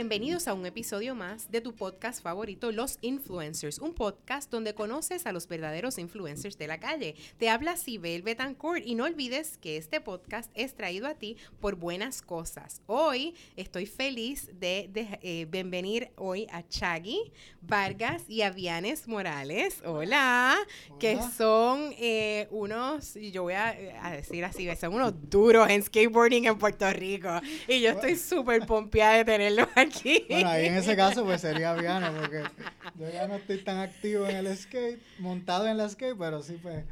Bienvenidos a un episodio más de tu podcast favorito, Los Influencers, un podcast donde conoces a los verdaderos influencers de la calle. Te habla Sibel Betancourt y no olvides que este podcast es traído a ti por buenas cosas. Hoy estoy feliz de, de bienvenir hoy a Chagui Vargas y a Vianes Morales. Hola, que son eh, unos, yo voy a, a, decir así, son unos duros en skateboarding en Puerto Rico. Y yo estoy súper pompeada de tenerlos aquí. Bueno, ahí en ese caso pues sería Viana, porque yo ya no estoy tan activo en el skate, montado en el skate, pero sí pues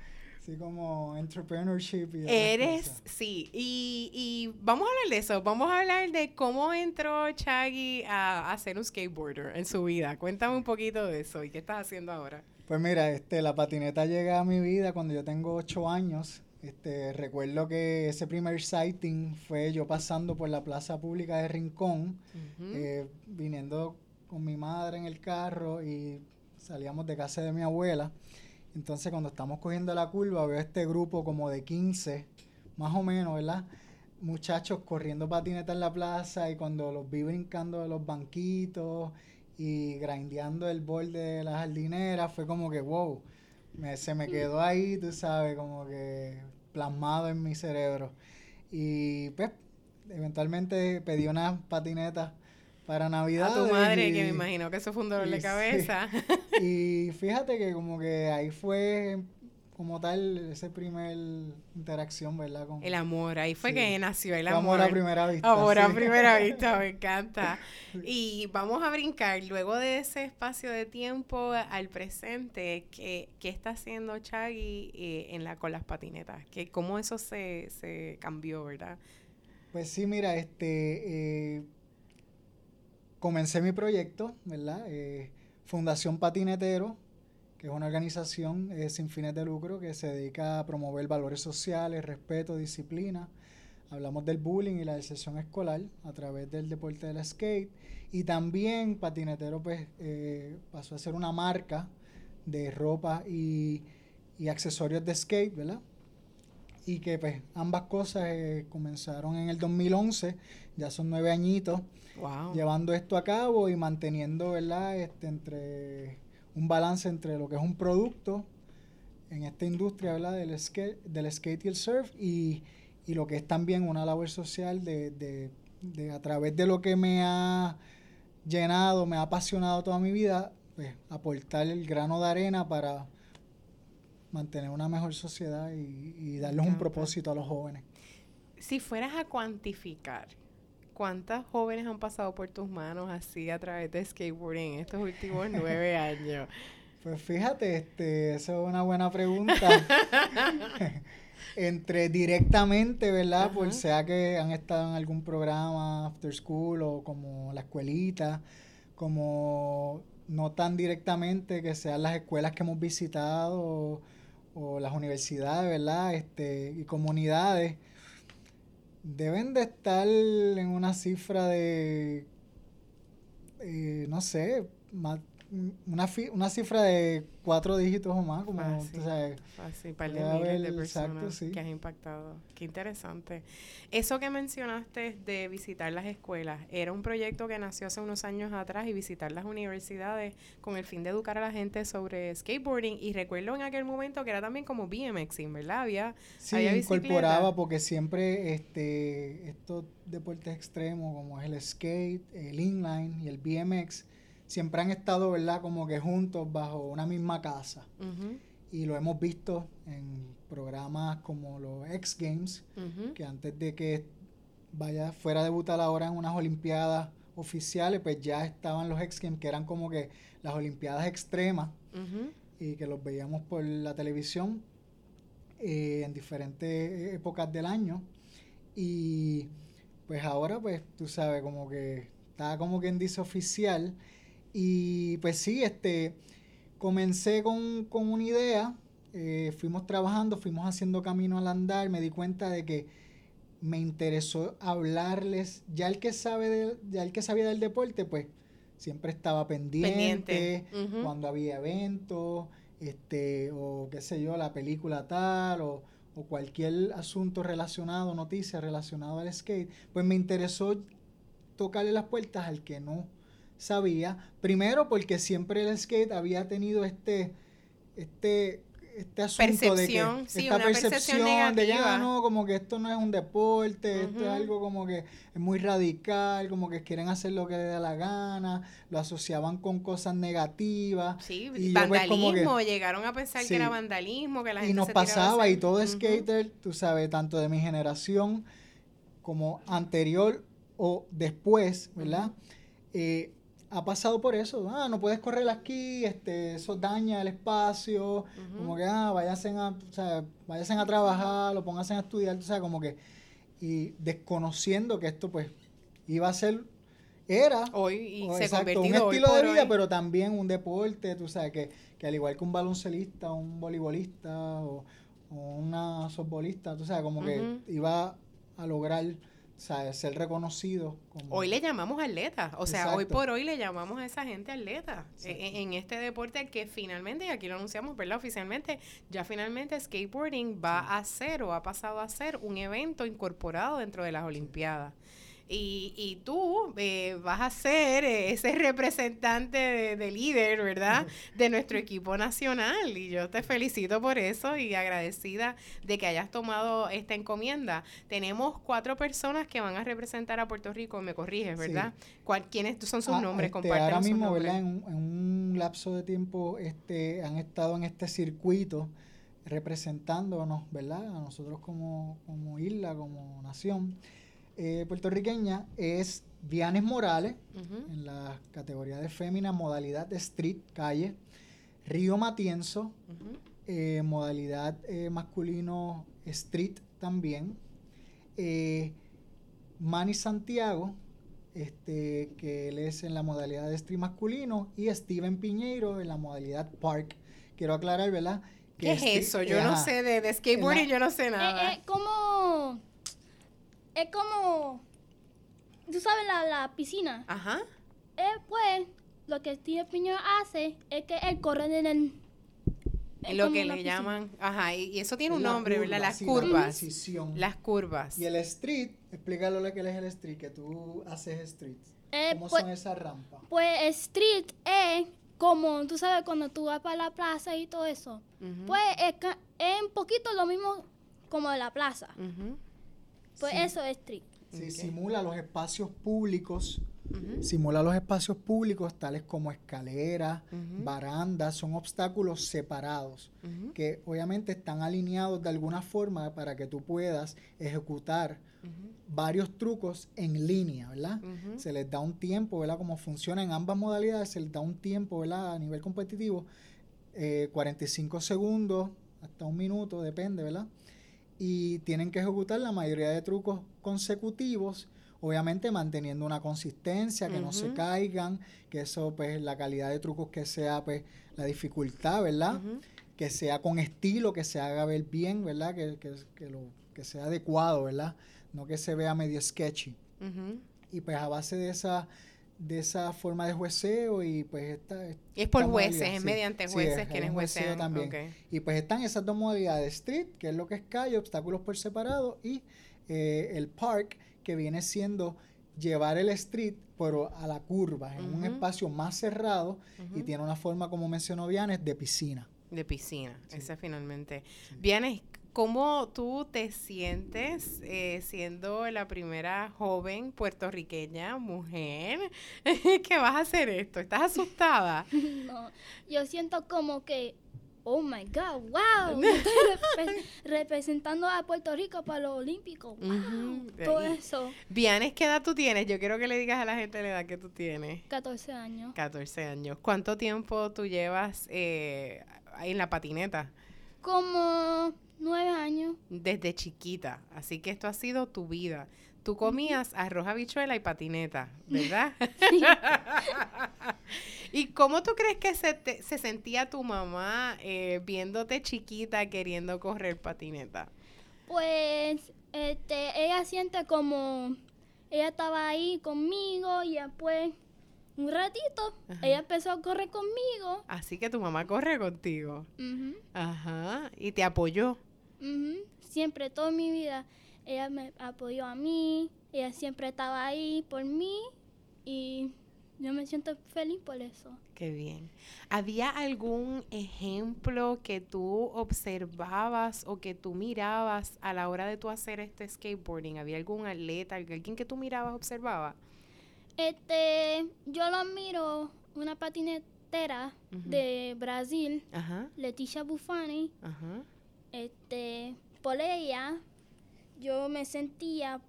sí como entrepreneurship y Eres, sí, y, y, vamos a hablar de eso, vamos a hablar de cómo entró Chaggy a, a ser un skateboarder en su vida. Cuéntame un poquito de eso y qué estás haciendo ahora. Pues mira, este, la patineta llega a mi vida cuando yo tengo ocho años. Este, recuerdo que ese primer sighting fue yo pasando por la plaza pública de Rincón, eh, viniendo con mi madre en el carro y salíamos de casa de mi abuela. Entonces cuando estamos cogiendo la curva veo este grupo como de 15, más o menos, ¿verdad? Muchachos corriendo patineta en la plaza y cuando los vi brincando de los banquitos y grindeando el borde de la jardinera, fue como que, wow, se me quedó ahí, tú sabes, como que plasmado en mi cerebro. Y pues, eventualmente pedí una patineta para Navidad. A tu madre, que me imagino que eso fue un dolor de cabeza. y fíjate que como que ahí fue como tal, esa primer interacción, ¿verdad? Con, el amor, ahí fue que nació el amor. Amor a primera vista. Amor a primera vista, me encanta. Y vamos a brincar, luego de ese espacio de tiempo al presente, ¿qué, qué está haciendo Chagui eh, en la, con las patinetas? ¿Qué, ¿Cómo eso se, se cambió, verdad? Pues sí, mira, este... Eh, comencé mi proyecto, ¿verdad? Eh, Fundación Patinetero, que es una organización eh, sin fines de lucro que se dedica a promover valores sociales, respeto, disciplina. Hablamos del bullying y la deserción escolar a través del deporte del skate. Y también Patinetero pues, eh, pasó a ser una marca de ropa y, accesorios de skate, ¿verdad? Y que pues ambas cosas eh, comenzaron en el 2011, ya son nueve añitos, llevando esto a cabo y manteniendo, ¿verdad? Este, entre un balance entre lo que es un producto en esta industria Del, skate, del skate y el surf y, lo que es también una labor social de, a través de lo que me ha llenado, me ha apasionado toda mi vida, pues aportar el grano de arena para mantener una mejor sociedad y, y darles un propósito a los jóvenes. Si fueras a cuantificar, ¿cuántas jóvenes han pasado por tus manos así a través de skateboarding en estos últimos nueve años? Pues fíjate, este, eso es una buena pregunta. Entre directamente, ¿verdad? Por sea que han estado en algún programa after school o como la escuelita, como no tan directamente que sean las escuelas que hemos visitado o, o las universidades, ¿verdad? Este, y comunidades deben de estar en una cifra de, eh, no sé, más, una, una cifra de cuatro dígitos o más, como fácil, fácil, para de de personas que has impactado. Qué interesante. Eso que mencionaste de visitar las escuelas, era un proyecto que nació hace unos años atrás y visitar las universidades con el fin de educar a la gente sobre skateboarding y recuerdo en aquel momento que era también como BMXing, ¿verdad? Había Sí, incorporaba porque siempre este estos deportes extremos como es el skate, el inline y el BMX siempre han estado, ¿verdad? Como que juntos bajo una misma casa. Y lo hemos visto en programas como los X Games, que antes de que vaya fuera a debutar ahora en unas Olimpiadas oficiales, pues ya estaban los X Games, que eran como que las Olimpiadas extremas, y que los veíamos por la televisión eh, en diferentes épocas del año. Y pues ahora, pues tú sabes, como que está como quien dice oficial y pues sí, este, comencé con, una idea, eh, fuimos trabajando, fuimos haciendo camino al andar, me di cuenta de que me interesó hablarles, ya el que sabe ya el que sabía del deporte, pues siempre estaba pendiente, cuando había eventos, este, o qué sé yo, la película tal, o, o cualquier asunto relacionado, noticia relacionado al skate, pues me interesó tocarle las puertas al que no sabía. Primero porque siempre el skate había tenido este, este este asunto de que esta percepción, de ya no, como que esto no es un deporte, esto es algo como que es muy radical, como que quieren hacer lo que les da la gana, lo asociaban con cosas negativas. Sí, y pues, vandalismo, llegaron a pensar que era vandalismo, que la gente Y nos pasaba, y todo skater, tú sabes, tanto de mi generación como anterior o después, ¿verdad? eh, ha pasado por eso. Ah, no puedes correr aquí, este, eso daña el espacio, como que, ah, váyanse a, o sea, a trabajar, lo pónganse a estudiar, o sea, como que, y desconociendo que esto, pues, iba a ser, era, hoy, y se exacto, un estilo de vida, pero también un deporte, tú sabes, que, que al igual que un baloncelista, un voleibolista o, una softbolista, tú sabes, como que iba a lograr o sea, ser reconocido. Hoy le llamamos atleta, o sea, hoy por hoy le llamamos a esa gente atleta e, e, en, este deporte que finalmente, y aquí lo anunciamos, ¿verdad? Oficialmente, ya finalmente skateboarding va a ser o ha pasado a ser un evento incorporado dentro de las Olimpiadas. Y, y tú eh, vas a ser eh, ese representante de, líder, ¿verdad? De nuestro equipo nacional. Y yo te felicito por eso y agradecida de que hayas tomado esta encomienda. Tenemos cuatro personas que van a representar a Puerto Rico, me corriges, ¿verdad? ¿Quiénes son sus ah, nombres? Este, ahora mismo, ¿verdad? En, en, un lapso de tiempo este, han estado en este circuito representándonos, ¿verdad? A nosotros como, como isla, como nación. Eh, puertorriqueña es Vianes Morales, en la categoría de fémina, modalidad de street, calle. Río Matienzo, eh, modalidad eh, masculino street también. Manny Santiago, este, que él es en la modalidad de street masculino, y Steven Piñeiro en la modalidad park. Quiero aclarar, ¿verdad? ¿Qué es eso? Yo no sé de, de skateboarding, yo no sé nada. ¿Cómo es como, tú sabes, la, la piscina. Ajá. Eh, pues, lo que Steve Piño hace es que él corre en el... En lo que le llaman, ajá, y, eso tiene un nombre, ¿verdad? Las curvas. las curvas. Y el street, explícalo lo que es el street, que tú haces street. Eh, ¿Cómo pues, son esas rampas? Pues street es como, tú sabes, cuando tú vas para la plaza y todo eso. Pues es, es, un poquito lo mismo como de la plaza. Pues eso es street. Sí, simula los espacios públicos. Simula los espacios públicos tales como escaleras, barandas, son obstáculos separados que obviamente están alineados de alguna forma para que tú puedas ejecutar varios trucos en línea, ¿verdad? Se les da un tiempo, ¿verdad? Como funciona en ambas modalidades, se les da un tiempo, ¿verdad? A nivel competitivo, 45 eh, segundos hasta un minuto, depende, ¿verdad? Y tienen que ejecutar la mayoría de trucos consecutivos, obviamente manteniendo una consistencia, que no se caigan, que eso, pues, la calidad de trucos que sea, pues, la dificultad, ¿verdad? Que sea con estilo, que se haga ver bien, ¿verdad? Que, que, que, lo, que sea adecuado, ¿verdad? No que se vea medio sketchy. Y pues a base de esa de esa forma de jueceo y pues esta... es por jueces, es mediante jueces quienes juecean. también. Y pues están esas dos modalidades, street, que es lo que es calle, obstáculos por separado, y eh, el park, que viene siendo llevar el street pero a la curva, en un espacio más cerrado y tiene una forma, como mencionó Vianes, de piscina. De piscina, esa finalmente. Vianes, ¿Cómo tú te sientes eh, siendo la primera joven puertorriqueña, mujer, que vas a hacer esto? ¿Estás asustada? No, yo siento como que, oh my God, wow, estoy representando a Puerto Rico para los Olímpicos, wow, todo eso. Vianes, ¿qué edad tú tienes? Yo quiero que le digas a la gente la edad que tú tienes. 14 años. 14 años. ¿Cuánto tiempo tú llevas eh, en la patineta? Como Nueve años. Desde chiquita. Así que esto ha sido tu vida. Tú comías arroz, habichuela y patineta, ¿verdad? ¿Y cómo tú crees que se, se sentía tu mamá eh, viéndote chiquita queriendo correr patineta? Pues este, ella siente como ella estaba ahí conmigo y después un ratito, ella empezó a correr conmigo. Así que tu mamá corre contigo. Ajá. ¿Y te apoyó? Siempre, toda mi vida, ella me apoyó a mí ella siempre estaba ahí por mí y yo me siento feliz por eso. Qué bien. ¿Había algún ejemplo que tú observabas o que tú mirabas a la hora de tú hacer este skateboarding? ¿Había algún atleta, alguien que tú mirabas, observaba? Este, yo lo miro, una patinetera de Brasil, Leticia Buffani. Este, por ella, yo me sentía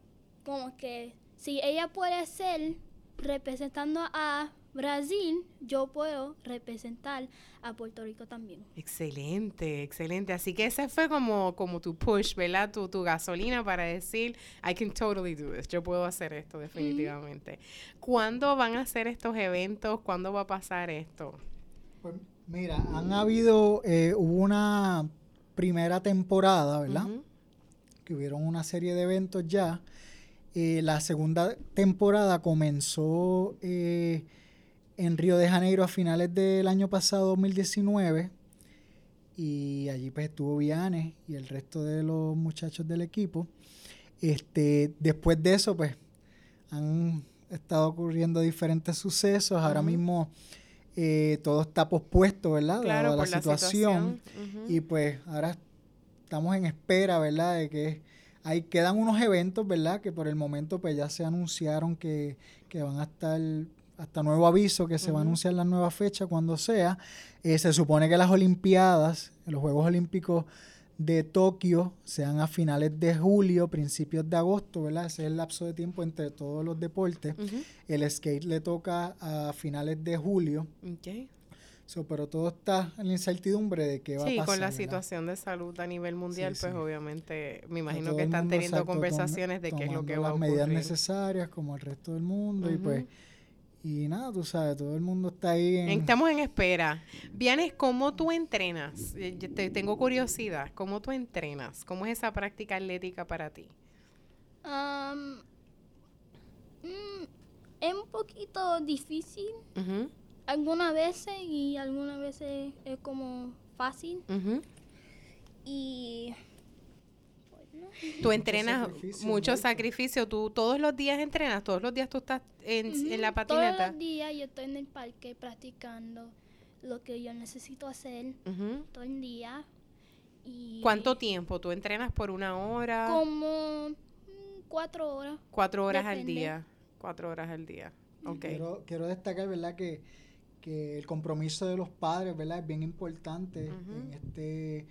como que si ella puede ser representando a Brasil, yo puedo representar a Puerto Rico también. Excelente, excelente. Así que ese fue como, como tu push, ¿verdad? Tu, tu gasolina para decir, I can totally do this. Yo puedo hacer esto definitivamente. ¿Cuándo van a hacer estos eventos? ¿Cuándo va a pasar esto? Pues mira, han habido, eh, hubo una primera temporada, ¿verdad? Que hubieron una serie de eventos ya. Eh, la segunda temporada comenzó eh, en Río de Janeiro a finales del año pasado, 2019. Y allí pues estuvo Vianes y el resto de los muchachos del equipo. Este, después de eso, pues han estado ocurriendo diferentes sucesos. Ahora mismo eh, todo está pospuesto, ¿verdad? Claro, la, situación. Y pues ahora estamos en espera, ¿verdad? De que Ahí quedan unos eventos, ¿verdad? Que por el momento pues ya se anunciaron que, van a estar hasta nuevo aviso que se va a anunciar la nueva fecha cuando sea. Eh, se supone que las Olimpiadas, los Juegos Olímpicos de Tokio, sean a finales de julio, principios de agosto, ¿verdad? Ese es el lapso de tiempo entre todos los deportes. El skate le toca a finales de julio. Okay pero todo está en la incertidumbre de qué va a pasar. Sí, con la situación de salud a nivel mundial, pues obviamente me imagino que están teniendo conversaciones de qué es lo que va a ocurrir. las medidas necesarias como el resto del mundo y pues y nada, tú sabes, todo el mundo está ahí. Estamos en espera. Vienes, ¿cómo tú entrenas? Eh, te, tengo curiosidad, ¿cómo tú entrenas? ¿Cómo es esa práctica atlética para ti? Mm, es un poquito difícil algunas veces y algunas veces es como fácil. Y Tú entrenas mucho sacrificio. Tú todos los días entrenas, todos los días tú estás en, la patineta. Todos los días yo estoy en el parque practicando lo que yo necesito hacer todo el día. Y ¿Cuánto tiempo? ¿Tú entrenas por una hora? Como mm, cuatro horas. Cuatro horas al día. Cuatro horas al día. Okay. Quiero, quiero destacar, ¿verdad? Que que el compromiso de los padres, ¿verdad? Es bien importante en este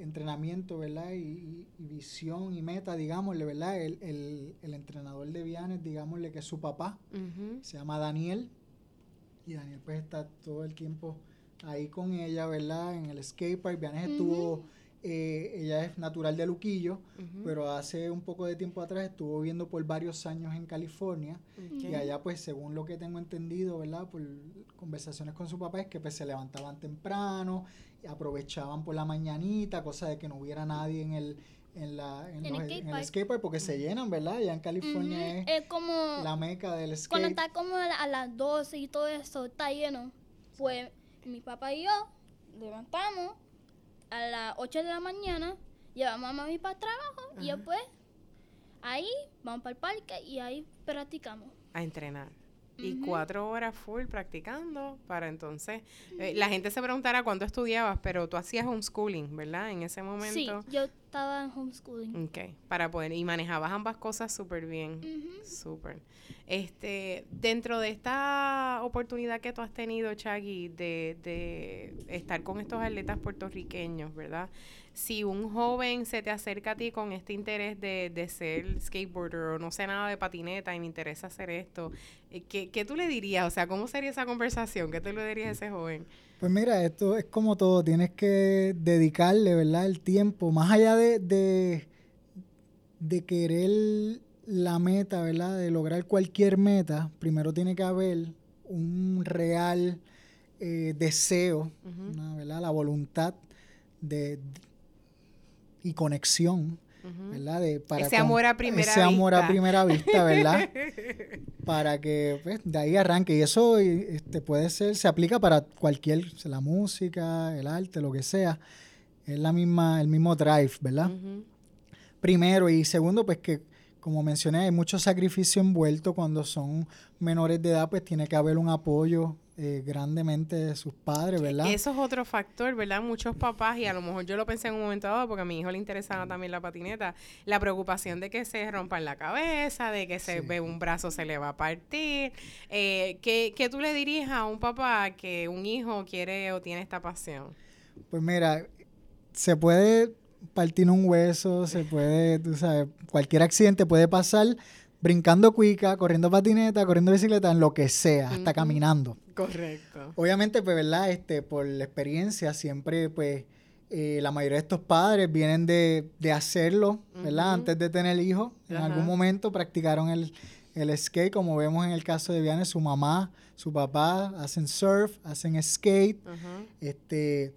entrenamiento, ¿verdad? Y, visión y meta, digámosle, ¿verdad? El, el, el, entrenador de Vianes, digámosle que es su papá, se llama Daniel, y Daniel pues está todo el tiempo ahí con ella, ¿verdad? En el skatepark, Vianes estuvo eh, ella es natural de Luquillo, pero hace un poco de tiempo atrás estuvo viviendo por varios años en California. Y allá pues según lo que tengo entendido, ¿verdad? Por conversaciones con su papá es que pues se levantaban temprano, y aprovechaban por la mañanita, cosa de que no hubiera nadie en el en, la, en, el, skatepark porque se llenan, ¿verdad? Allá en California es, como la meca del skate. Cuando está como a las 12 y todo eso está lleno, pues mi papá y yo levantamos a las 8 de la mañana, llevamos a mami para el trabajo y después ahí vamos para el parque y ahí practicamos. A entrenar. Y cuatro horas full practicando para entonces... Eh, la gente se preguntará cuándo estudiabas, pero tú hacías homeschooling, ¿verdad? En ese momento. Sí, yo estaba en homeschooling. Ok, para poder... Y manejabas ambas cosas súper bien. Súper. Este, dentro de esta oportunidad que tú has tenido, Chagui, de, de estar con estos atletas puertorriqueños, ¿verdad? Si un joven se te acerca a ti con este interés de, de ser skateboarder o no sé nada de patineta y me interesa hacer esto, eh, ¿qué, ¿qué, tú le dirías? O sea, ¿cómo sería esa conversación? ¿Qué tú le dirías a ese joven? Pues mira, esto es como todo, tienes que dedicarle, ¿verdad? El tiempo, más allá de, de, de querer la meta, ¿verdad? De lograr cualquier meta, primero tiene que haber un real eh, deseo, ¿verdad? La voluntad de, y conexión, ¿verdad? De, para ese amor a primera vista. Ese amor a primera vista, ¿verdad? para que pues, de ahí arranque. Y eso este, puede ser, se aplica para cualquier, la música, el arte, lo que sea. Es la misma, el mismo drive, ¿verdad? Primero. Y segundo, pues que como mencioné, hay mucho sacrificio envuelto cuando son menores de edad, pues tiene que haber un apoyo eh, grandemente de sus padres, ¿verdad? Eso es otro factor, ¿verdad? Muchos papás, y a lo mejor yo lo pensé en un momento dado porque a mi hijo le interesaba también la patineta, la preocupación de que se rompan la cabeza, de que se ve un brazo se le va a partir. Eh, ¿qué, ¿Qué tú le dirías a un papá que un hijo quiere o tiene esta pasión? Pues mira, se puede partir un hueso, se puede, tú sabes, cualquier accidente puede pasar brincando cuica, corriendo patineta, corriendo bicicleta, en lo que sea, hasta caminando. Correcto. Obviamente, pues, ¿verdad? Este, por la experiencia, siempre, pues, eh, la mayoría de estos padres vienen de, hacerlo, ¿verdad? Antes de tener hijos. En algún momento practicaron el, skate, como vemos en el caso de Viane, su mamá, su papá hacen surf, hacen skate, este,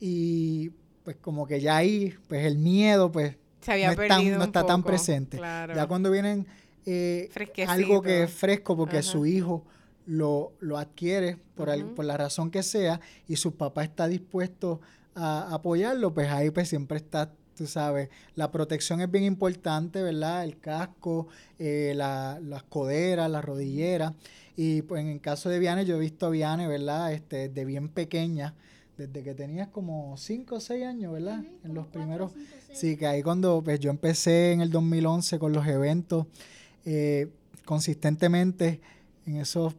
y pues como que ya ahí, pues el miedo, pues, no, está tan presente. Ya cuando vienen eh, algo que es fresco porque su hijo lo, lo adquiere por, por la razón que sea y su papá está dispuesto a apoyarlo, pues ahí pues siempre está, tú sabes, la protección es bien importante, ¿verdad? El casco, eh, la, las coderas, las rodilleras. Y pues en el caso de Viane, yo he visto a Viane, ¿verdad? Este, de bien pequeña, desde que tenías como 5 o 6 años, ¿verdad? en los primeros... sí, que ahí cuando pues, yo empecé en el 2011 con los eventos, eh, consistentemente en esos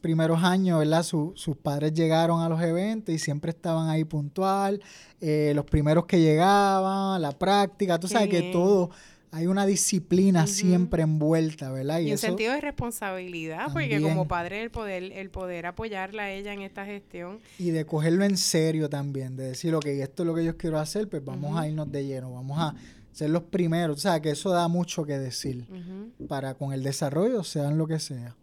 primeros años, ¿verdad? sus padres llegaron a los eventos y siempre estaban ahí puntual, eh, los primeros que llegaban, la práctica, tú sabes que todo, hay una disciplina siempre envuelta, ¿verdad? Y, un sentido de responsabilidad, porque como padre el poder, el poder apoyarla a ella en esta gestión. Y de cogerlo en serio también, de decir, ok, esto es lo que yo quiero hacer, pues vamos a irnos de lleno, vamos a ser los primeros. O sea, que eso da mucho que decir para con el desarrollo, sean lo que sea.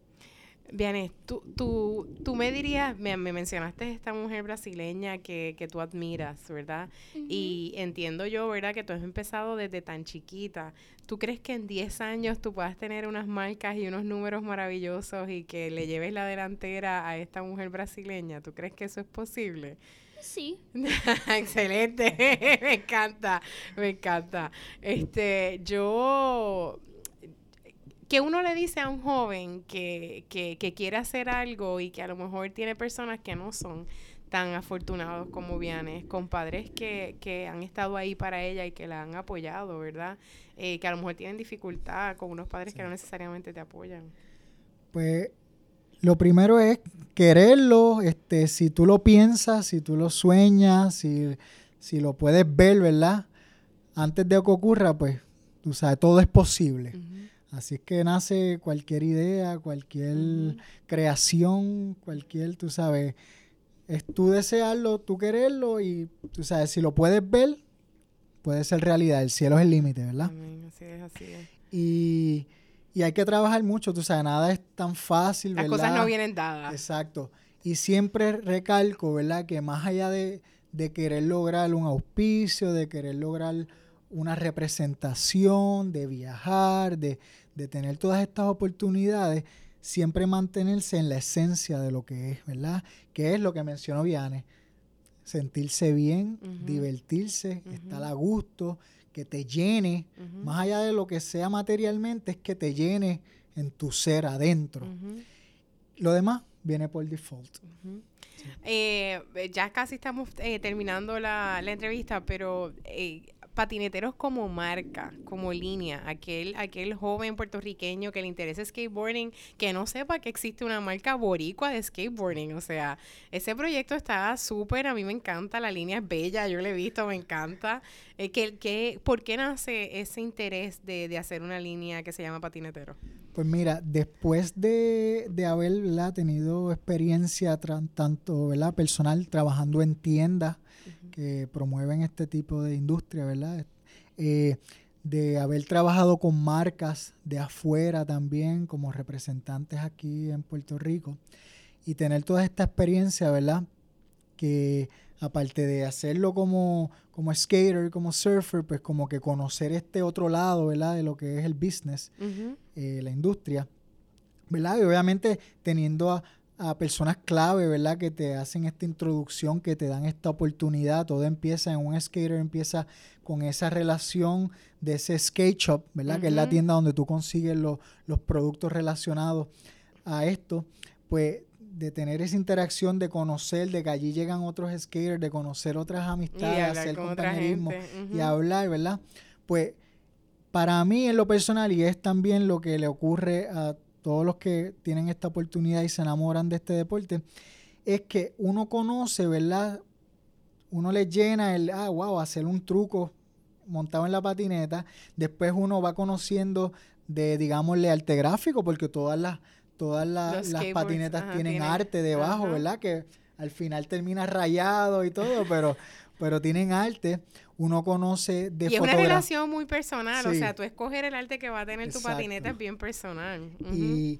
Bien, tú, tú, tú me dirías, me, mencionaste esta mujer brasileña que, que tú admiras, ¿verdad? Y entiendo yo, ¿verdad? Que tú has empezado desde tan chiquita. ¿Tú crees que en 10 años tú puedas tener unas marcas y unos números maravillosos y que le lleves la delantera a esta mujer brasileña? ¿Tú crees que eso es posible? Sí. Excelente, me encanta, me encanta. Este, yo que uno le dice a un joven que, que, que, quiere hacer algo y que a lo mejor tiene personas que no son tan afortunados como Vianes, con padres que, que han estado ahí para ella y que la han apoyado, ¿verdad? Eh, que a lo mejor tienen dificultad con unos padres que no necesariamente te apoyan. Pues lo primero es quererlo, este, si tú lo piensas, si tú lo sueñas, si, si lo puedes ver, ¿verdad? Antes de que ocurra, pues, tú sabes, todo es posible. Así es que nace cualquier idea, cualquier creación, cualquier, tú sabes, es tú desearlo, tú quererlo y tú sabes, si lo puedes ver, puede ser realidad. El cielo es el límite, ¿verdad? Así es, así es. Y y hay que trabajar mucho, tú sabes, nada es tan fácil, Las cosas no vienen dadas. Exacto. Y siempre recalco, ¿verdad? Que más allá de, querer lograr un auspicio, de querer lograr una representación, de viajar, de, tener todas estas oportunidades, siempre mantenerse en la esencia de lo que es, ¿verdad? Que es lo que mencionó Viane. Sentirse bien, divertirse, estar a gusto, que te llene, más allá de lo que sea materialmente, es que te llene en tu ser adentro. Lo demás viene por default. Eh, ya casi estamos eh, terminando la, la, entrevista, pero eh, patineteros como marca, como línea, aquel, aquel joven puertorriqueño que le interese skateboarding, que no sepa que existe una marca boricua de skateboarding. O sea, ese proyecto está súper, a mí me encanta, la línea es bella, yo lo he visto, me encanta. Eh, que, ¿Por qué nace ese interés de, hacer una línea que se llama patinetero? Pues mira, después de, de haber tenido experiencia tanto ¿verdad? personal trabajando en tiendas, que promueven este tipo de industria, ¿verdad? Eh, de haber trabajado con marcas de afuera también como representantes aquí en Puerto Rico y tener toda esta experiencia, ¿verdad? Que aparte de hacerlo como, como skater, como surfer, pues como que conocer este otro lado, ¿verdad? De lo que es el business, eh, la industria, ¿verdad? Y obviamente teniendo a personas clave, ¿verdad? Que te hacen esta introducción, que te dan esta oportunidad. Todo empieza en un skater, empieza con esa relación de ese skate shop, ¿verdad? Que es la tienda donde tú consigues los productos relacionados a esto. Pues de tener esa interacción, de conocer, de que allí llegan otros skaters, de conocer otras amistades, hacer compañerismo y hablar, ¿verdad? Pues para mí en lo personal, y es también lo que le ocurre a todos los que tienen esta oportunidad y se enamoran de este deporte, es que uno conoce, ¿verdad? Uno le llena el, ah, wow, hacer un truco montado en la patineta, después uno va conociendo de, digámosle, arte gráfico, porque todas las todas las patinetas tienen, arte debajo, ¿verdad? Que al final termina rayado y todo, pero, pero tienen arte. Uno conoce de Y es una relación muy personal, o sea, tú escoger el arte que va a tener tu patineta es bien personal. Y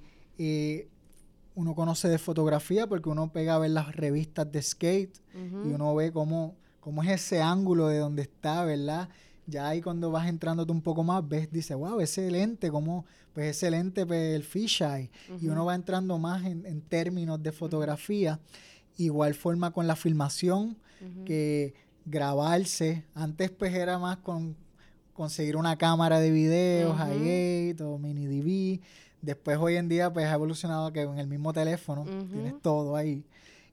uno conoce de fotografía porque uno pega a ver las revistas de skate y uno ve cómo, cómo es ese ángulo de donde está, ¿verdad? ya ahí cuando vas entrándote un poco más, ves, dice, wow, ese lente, como, pues ese lente, pues el fisheye, y uno va entrando más en, términos de fotografía. Igual forma con la filmación, que grabarse, antes pues era más con conseguir una cámara de videos, uh o mini DV, después hoy en día pues ha evolucionado que en el mismo teléfono tienes todo ahí,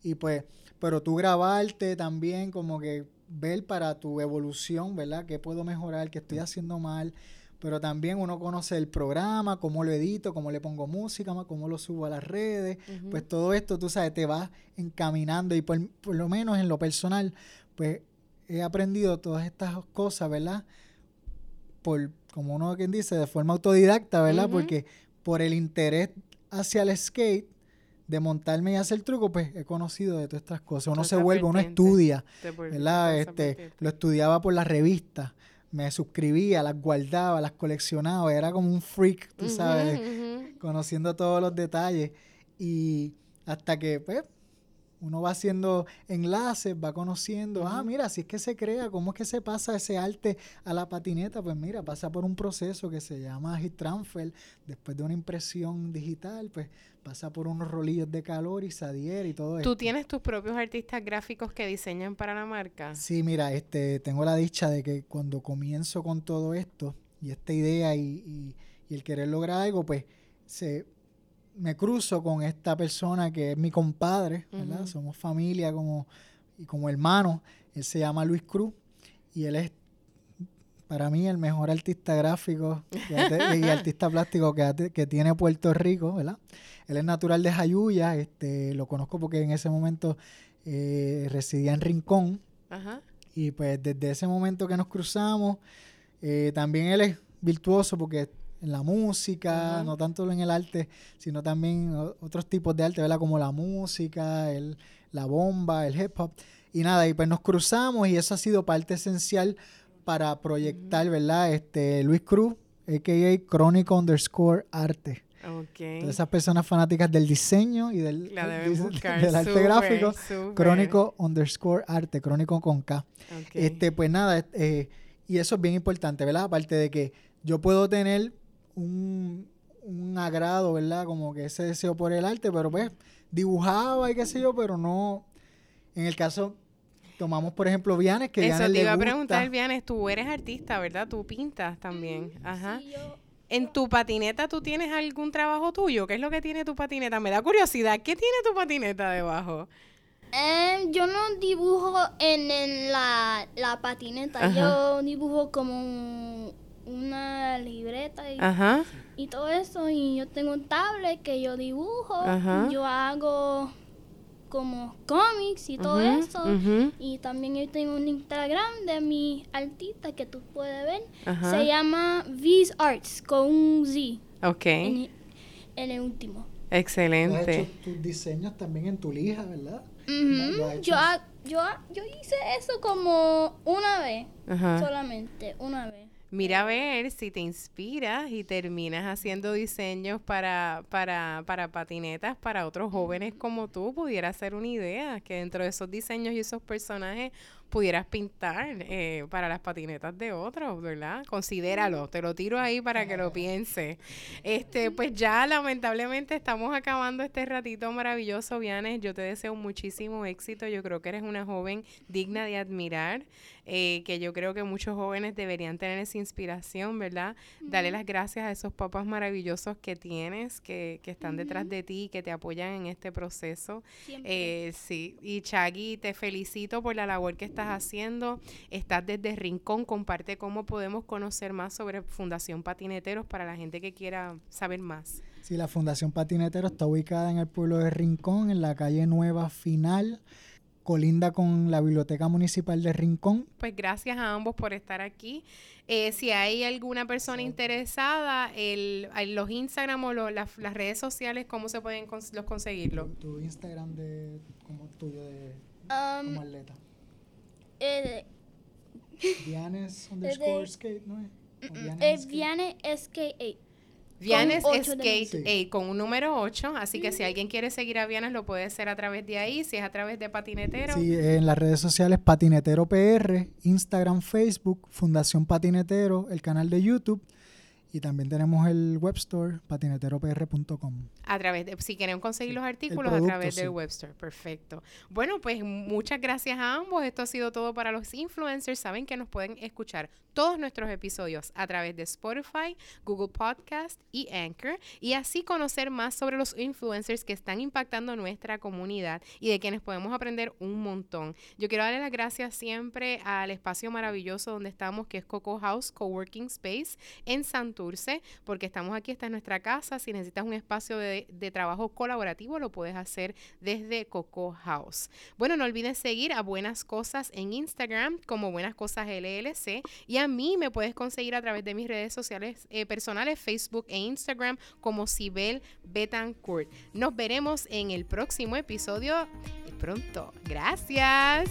y pues, pero tú grabarte también como que ver para tu evolución, ¿verdad? ¿Qué puedo mejorar? ¿Qué estoy haciendo mal? Pero también uno conoce el programa, cómo lo edito, cómo le pongo música, cómo lo subo a las redes. Pues todo esto, tú sabes, te vas encaminando y por, lo menos en lo personal, pues he aprendido todas estas cosas, ¿verdad? Por, como uno quien dice, de forma autodidacta, ¿verdad? Porque por el interés hacia el skate, de montarme y hacer el truco, pues he conocido de todas estas cosas. Uno se vuelve, uno estudia, ¿verdad? Este, lo estudiaba por las revistas, me suscribía, las guardaba, las coleccionaba, era como un freak, tú sabes, conociendo todos los detalles. Y hasta que, pues, uno va haciendo enlaces, va conociendo, ah, mira, si es que se crea, cómo es que se pasa ese arte a la patineta, pues mira, pasa por un proceso que se llama heat transfer, después de una impresión digital, pues pasa por unos rolillos de calor y se adhiere y todo eso. ¿Tú tienes tus propios artistas gráficos que diseñan para la marca? Sí, mira, este, tengo la dicha de que cuando comienzo con todo esto y esta idea y, y el querer lograr algo, pues se me cruzo con esta persona que es mi compadre, ¿verdad? Somos familia como, y como hermanos. Él se llama Luis Cruz y él es para mí el mejor artista gráfico y artista plástico que, que, tiene Puerto Rico, ¿verdad? Él es natural de Jayuya, este, lo conozco porque en ese momento eh, residía en Rincón. Y pues desde ese momento que nos cruzamos, eh, también él es virtuoso porque en la música, no tanto en el arte, sino también otros tipos de arte, ¿verdad? Como la música, el, la bomba, el hip hop. Y nada, y pues nos cruzamos y eso ha sido parte esencial para proyectar, ¿verdad? Este Luis Cruz, a.k.a. Crónico underscore arte. Okay. esas personas fanáticas del diseño y del, del arte gráfico, crónico underscore arte, crónico con K. Este, pues nada, eh, y eso es bien importante, ¿verdad? Aparte de que yo puedo tener un, agrado, ¿verdad? Como que ese deseo por el arte, pero pues dibujaba y qué sé yo, pero no. En el caso, tomamos por ejemplo Vianes, que Eso te iba a preguntar, Vianes, tú eres artista, ¿verdad? Tú pintas también. Ajá. ¿En tu patineta tú tienes algún trabajo tuyo? ¿Qué es lo que tiene tu patineta? Me da curiosidad, ¿qué tiene tu patineta debajo? Eh, yo no dibujo en, la, patineta, yo dibujo como una libreta y, todo eso. Y yo tengo un tablet que yo dibujo. Yo hago como cómics y todo eso. Y también yo tengo un Instagram de mi artista que tú puedes ver. Se llama V's Arts con un Z. Ok. En, el último. Excelente. Has hecho tus diseños también en tu lija, ¿verdad? yo, yo, yo hice eso como una vez. Solamente, una vez. Mira a ver si te inspiras y terminas haciendo diseños para, para, para patinetas para otros jóvenes como tú. Pudiera ser una idea que dentro de esos diseños y esos personajes pudieras pintar eh, para las patinetas de otros, ¿verdad? Considéralo, te lo tiro ahí para que lo piense. Este, pues ya lamentablemente estamos acabando este ratito maravilloso, Vianes. Yo te deseo muchísimo éxito. Yo creo que eres una joven digna de admirar. Eh, que yo creo que muchos jóvenes deberían tener esa inspiración, ¿verdad? Dale las gracias a esos papás maravillosos que tienes, que, que están detrás de ti, que te apoyan en este proceso. Eh, sí, y Chagui, te felicito por la labor que estás haciendo. Estás desde Rincón, comparte cómo podemos conocer más sobre Fundación Patineteros para la gente que quiera saber más. Sí, la Fundación Patineteros está ubicada en el pueblo de Rincón, en la calle Nueva Final colinda con la Biblioteca Municipal de Rincón. Pues gracias a ambos por estar aquí. Eh, si hay alguna persona interesada, el, los Instagram o las, redes sociales, ¿cómo se pueden los conseguirlo? Tu, Instagram de, como tuyo de como atleta. Eh, Vianes underscore skate, ¿no es? Vianes skate. Vianes Skate 8 con un número 8, así que si alguien quiere seguir a Vianes lo puede hacer a través de ahí, si es a través de Patinetero. Sí, en las redes sociales Patinetero PR, Instagram, Facebook, Fundación Patinetero, el canal de YouTube y también tenemos el web store patineteropr.com. A través de, si quieren conseguir los artículos, a través del web store. Perfecto. Bueno, pues muchas gracias a ambos. Esto ha sido todo para los influencers. Saben que nos pueden escuchar todos nuestros episodios a través de Spotify, Google Podcast y Anchor. Y así conocer más sobre los influencers que están impactando nuestra comunidad y de quienes podemos aprender un montón. Yo quiero darle las gracias siempre al espacio maravilloso donde estamos, que es Coco House Coworking Space en Santo porque estamos aquí, esta es nuestra casa. Si necesitas un espacio de, trabajo colaborativo, lo puedes hacer desde Coco House. Bueno, no olvides seguir a Buenas Cosas en Instagram como Buenas Cosas LLC y a mí me puedes conseguir a través de mis redes sociales eh, personales, Facebook e Instagram como Sibel Betancourt. Nos veremos en el próximo episodio pronto. Gracias.